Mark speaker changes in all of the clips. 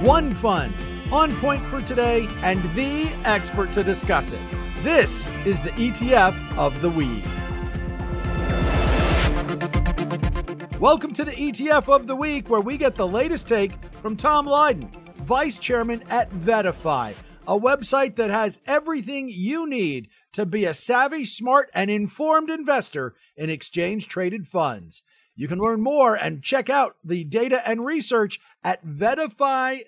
Speaker 1: One fund, on point for today, and the expert to discuss it. This is the ETF of the week. Welcome to the ETF of the week, where we get the latest take from Tom Lydon, Vice Chairman at VettaFi, a website that has everything you need to be a savvy, smart, and informed investor in exchange traded funds. You can learn more and check out the data and research at VettaFi.com.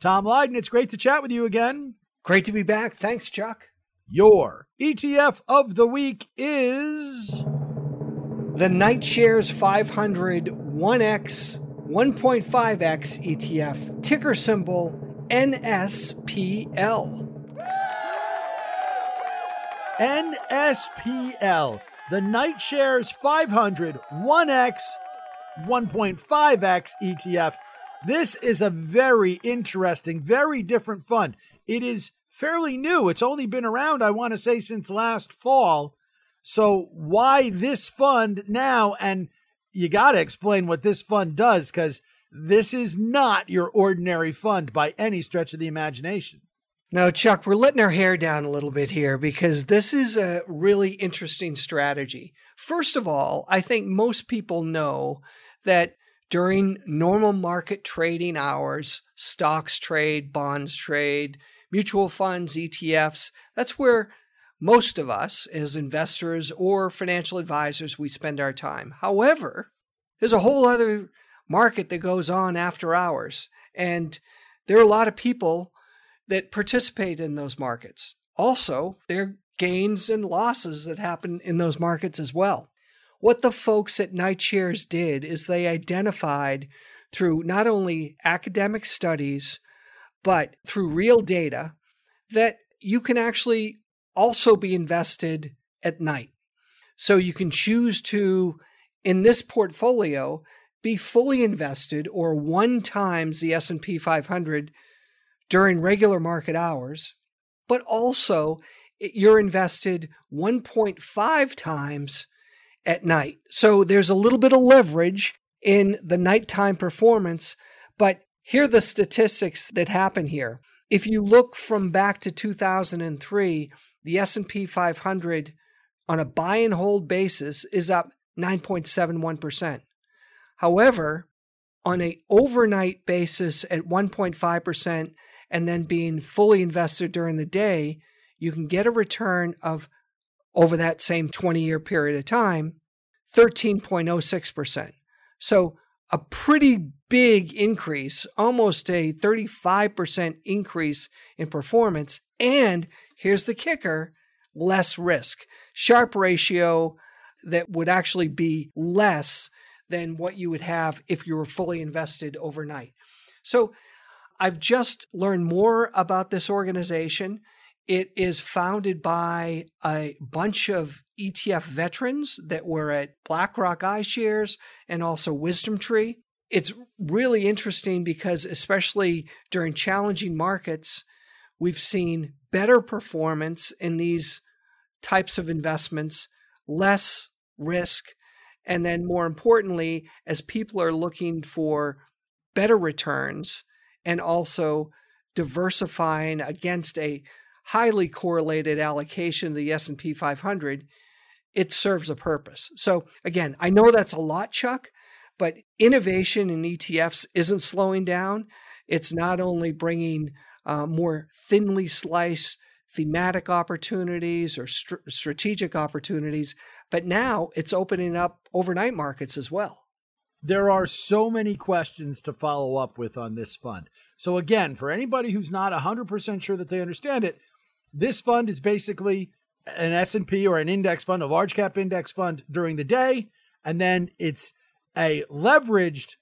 Speaker 1: Tom Lydon, it's great to chat with you again.
Speaker 2: Great to be back. Thanks, Chuck.
Speaker 1: Your ETF of the week is.
Speaker 2: The NightShares 500 1X 1.5X ETF, ticker symbol NSPL.
Speaker 1: NSPL the NightShares 500 1X 1.5X ETF. This is a very interesting, very different fund. It is fairly new. It's only been around, I want to say, since last fall. So, why this fund now? And you got to explain what this fund does because this is not your ordinary fund by any stretch of the imagination.
Speaker 2: Now, Chuck, we're letting our hair down a little bit here because this is a really interesting strategy. First of all, I think most people know that during normal market trading hours, stocks trade, bonds trade, mutual funds, ETFs, that's where most of us as investors or financial advisors we spend our time. However, there's a whole other market that goes on after hours and there are a lot of people that participate in those markets. Also, there are gains and losses that happen in those markets as well. What the folks at NightShares did is they identified through not only academic studies, but through real data that you can actually also be invested at night. So you can choose to, in this portfolio, be fully invested or one times the S&P 500 during regular market hours, but also you're invested 1.5 times at night. So there's a little bit of leverage in the nighttime performance, but here are the statistics that happen here. If you look from back to 2003, the S&P 500 on a buy and hold basis is up 9.71%. However, on a overnight basis at 1.5%, and then being fully invested during the day, you can get a return of over that same 20 year period of time, 13.06%. So a pretty big increase, almost a 35% increase in performance. And here's the kicker less risk. Sharpe ratio that would actually be less than what you would have if you were fully invested overnight. So I've just learned more about this organization. It is founded by a bunch of ETF veterans that were at BlackRock iShares and also WisdomTree. It's really interesting because, especially during challenging markets, we've seen better performance in these types of investments, less risk, and then more importantly, as people are looking for better returns, and also diversifying against a highly correlated allocation the S&P 500 it serves a purpose. So again, I know that's a lot Chuck, but innovation in ETFs isn't slowing down. It's not only bringing uh, more thinly sliced thematic opportunities or st- strategic opportunities, but now it's opening up overnight markets as well
Speaker 1: there are so many questions to follow up with on this fund. So again, for anybody who's not 100% sure that they understand it, this fund is basically an S&P or an index fund, a large cap index fund during the day, and then it's a leveraged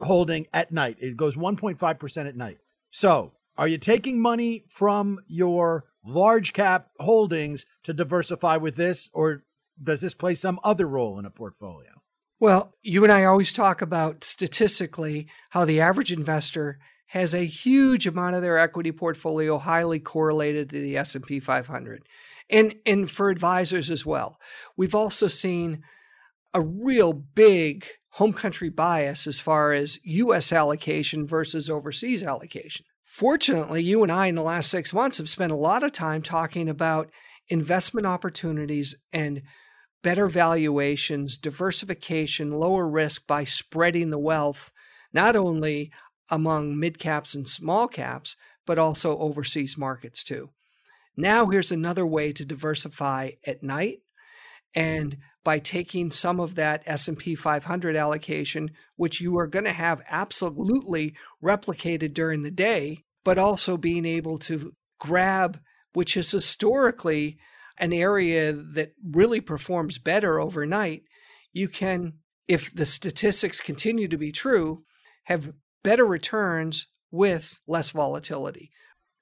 Speaker 1: holding at night. It goes 1.5% at night. So, are you taking money from your large cap holdings to diversify with this or does this play some other role in a portfolio?
Speaker 2: Well, you and I always talk about statistically how the average investor has a huge amount of their equity portfolio highly correlated to the S&P 500. And and for advisors as well. We've also seen a real big home country bias as far as US allocation versus overseas allocation. Fortunately, you and I in the last six months have spent a lot of time talking about investment opportunities and better valuations, diversification, lower risk by spreading the wealth, not only among mid caps and small caps, but also overseas markets too. Now here's another way to diversify at night and by taking some of that S&P 500 allocation which you are going to have absolutely replicated during the day but also being able to grab which is historically an area that really performs better overnight you can if the statistics continue to be true have better returns with less volatility.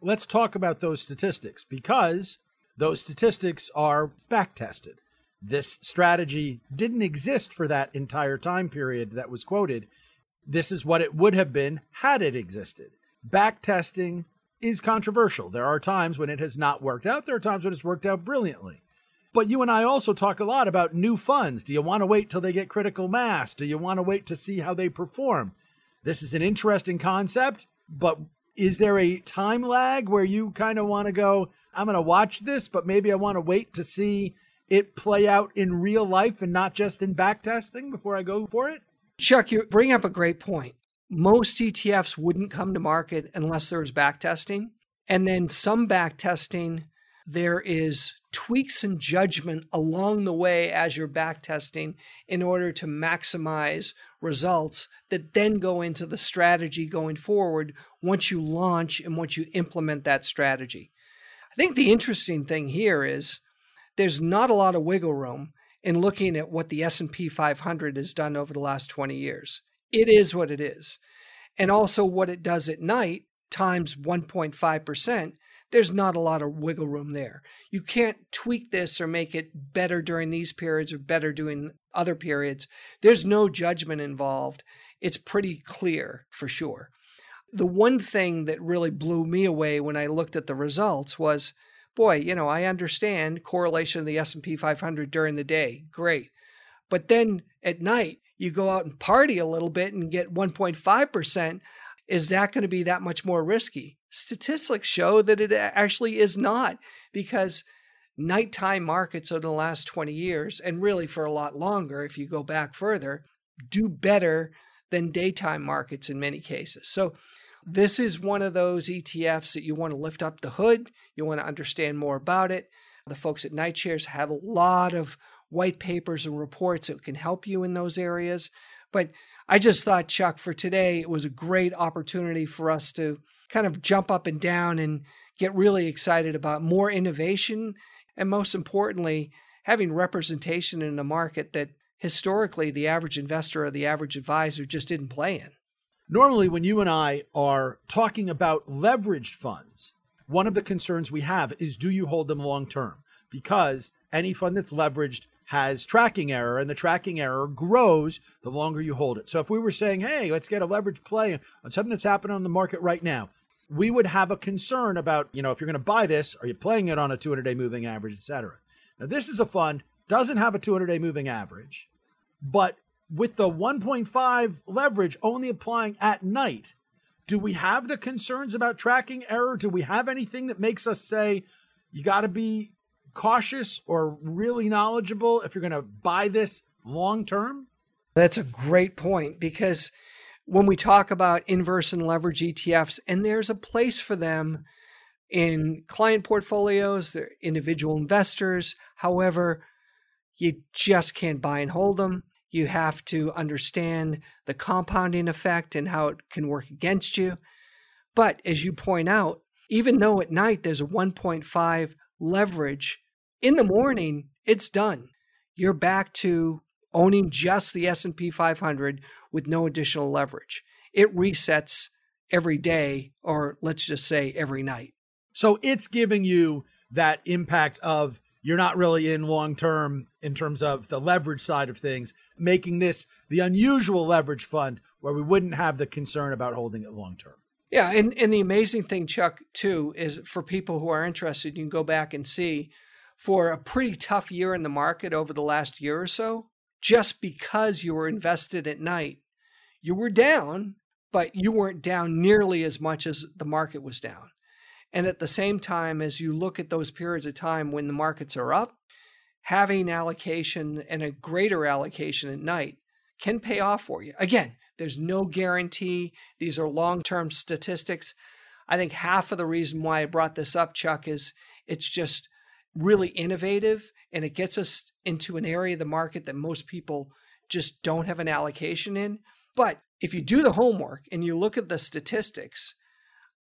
Speaker 1: Let's talk about those statistics because those statistics are back tested. This strategy didn't exist for that entire time period that was quoted. This is what it would have been had it existed. Back testing is controversial. There are times when it has not worked out, there are times when it's worked out brilliantly. But you and I also talk a lot about new funds. Do you want to wait till they get critical mass? Do you want to wait to see how they perform? This is an interesting concept, but is there a time lag where you kind of want to go, I'm going to watch this, but maybe I want to wait to see it play out in real life and not just in back testing before I go for it?
Speaker 2: Chuck, you bring up a great point. Most ETFs wouldn't come to market unless there was back testing. And then some back testing, there is tweaks and judgment along the way as you're back testing in order to maximize results that then go into the strategy going forward once you launch and once you implement that strategy. I think the interesting thing here is there's not a lot of wiggle room in looking at what the S&P 500 has done over the last 20 years. It is what it is. And also what it does at night times 1.5%, there's not a lot of wiggle room there. You can't tweak this or make it better during these periods or better during other periods. There's no judgment involved. It's pretty clear for sure. The one thing that really blew me away when I looked at the results was boy, you know, I understand correlation of the S&P 500 during the day. Great. But then at night, you go out and party a little bit and get 1.5%. Is that going to be that much more risky? Statistics show that it actually is not because nighttime markets over the last 20 years, and really for a lot longer if you go back further, do better than daytime markets in many cases. So, this is one of those ETFs that you want to lift up the hood, you want to understand more about it. The folks at NightShares have a lot of white papers and reports that can help you in those areas. But I just thought, Chuck, for today, it was a great opportunity for us to kind of jump up and down and get really excited about more innovation and most importantly, having representation in a market that historically the average investor or the average advisor just didn't play in.
Speaker 1: Normally, when you and I are talking about leveraged funds, one of the concerns we have is do you hold them long term? Because any fund that's leveraged has tracking error, and the tracking error grows the longer you hold it. So if we were saying, hey, let's get a leverage play on something that's happening on the market right now, we would have a concern about, you know, if you're going to buy this, are you playing it on a 200 day moving average, et cetera. Now, this is a fund, doesn't have a 200 day moving average, but with the 1.5 leverage only applying at night, do we have the concerns about tracking error? Do we have anything that makes us say you got to be cautious or really knowledgeable if you're going to buy this long term?
Speaker 2: That's a great point because when we talk about inverse and leverage ETFs, and there's a place for them in client portfolios, they're individual investors. However, you just can't buy and hold them. You have to understand the compounding effect and how it can work against you. But as you point out, even though at night there's a 1.5 leverage, in the morning it's done. You're back to owning just the S&P 500 with no additional leverage. It resets every day or let's just say every night.
Speaker 1: So it's giving you that impact of you're not really in long term in terms of the leverage side of things, making this the unusual leverage fund where we wouldn't have the concern about holding it long term.
Speaker 2: Yeah, and, and the amazing thing, Chuck, too, is for people who are interested, you can go back and see for a pretty tough year in the market over the last year or so, just because you were invested at night, you were down, but you weren't down nearly as much as the market was down. And at the same time, as you look at those periods of time when the markets are up, having allocation and a greater allocation at night can pay off for you. Again, there's no guarantee. These are long term statistics. I think half of the reason why I brought this up, Chuck, is it's just really innovative and it gets us into an area of the market that most people just don't have an allocation in. But if you do the homework and you look at the statistics,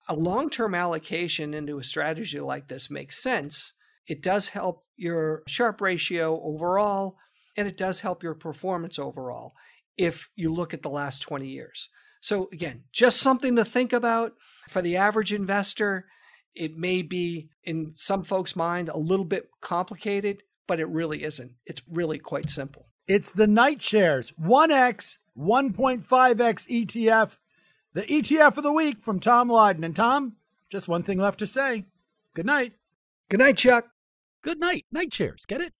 Speaker 2: a long term allocation into a strategy like this makes sense. It does help your Sharpe ratio overall, and it does help your performance overall if you look at the last 20 years. So, again, just something to think about for the average investor. It may be, in some folks' mind, a little bit complicated, but it really isn't. It's really quite simple.
Speaker 1: It's the NightShares 1x, 1.5x ETF, the ETF of the week from Tom Lydon. And Tom, just one thing left to say. Good night.
Speaker 2: Good night, Chuck.
Speaker 1: Good night. Night shares. Get it?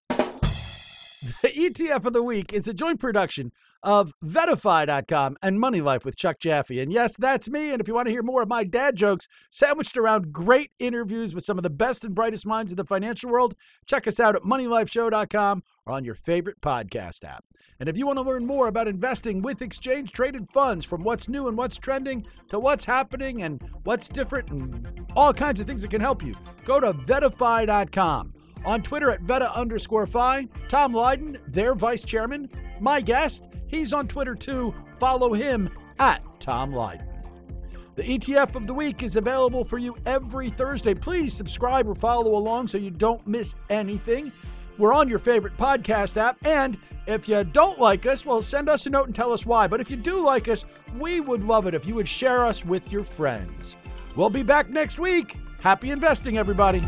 Speaker 1: The ETF of the week is a joint production of VettaFi.com and Money Life with Chuck Jaffe. And yes, that's me. And if you want to hear more of my dad jokes sandwiched around great interviews with some of the best and brightest minds in the financial world, check us out at MoneyLifeShow.com or on your favorite podcast app. And if you want to learn more about investing with exchange traded funds from what's new and what's trending to what's happening and what's different and all kinds of things that can help you, go to VettaFi.com on Twitter at Veta underscore Phi. Tom Lydon, their vice chairman, my guest. He's on Twitter too. Follow him at Tom Lydon. The ETF of the week is available for you every Thursday. Please subscribe or follow along so you don't miss anything. We're on your favorite podcast app. And if you don't like us, well, send us a note and tell us why. But if you do like us, we would love it if you would share us with your friends. We'll be back next week. Happy investing, everybody.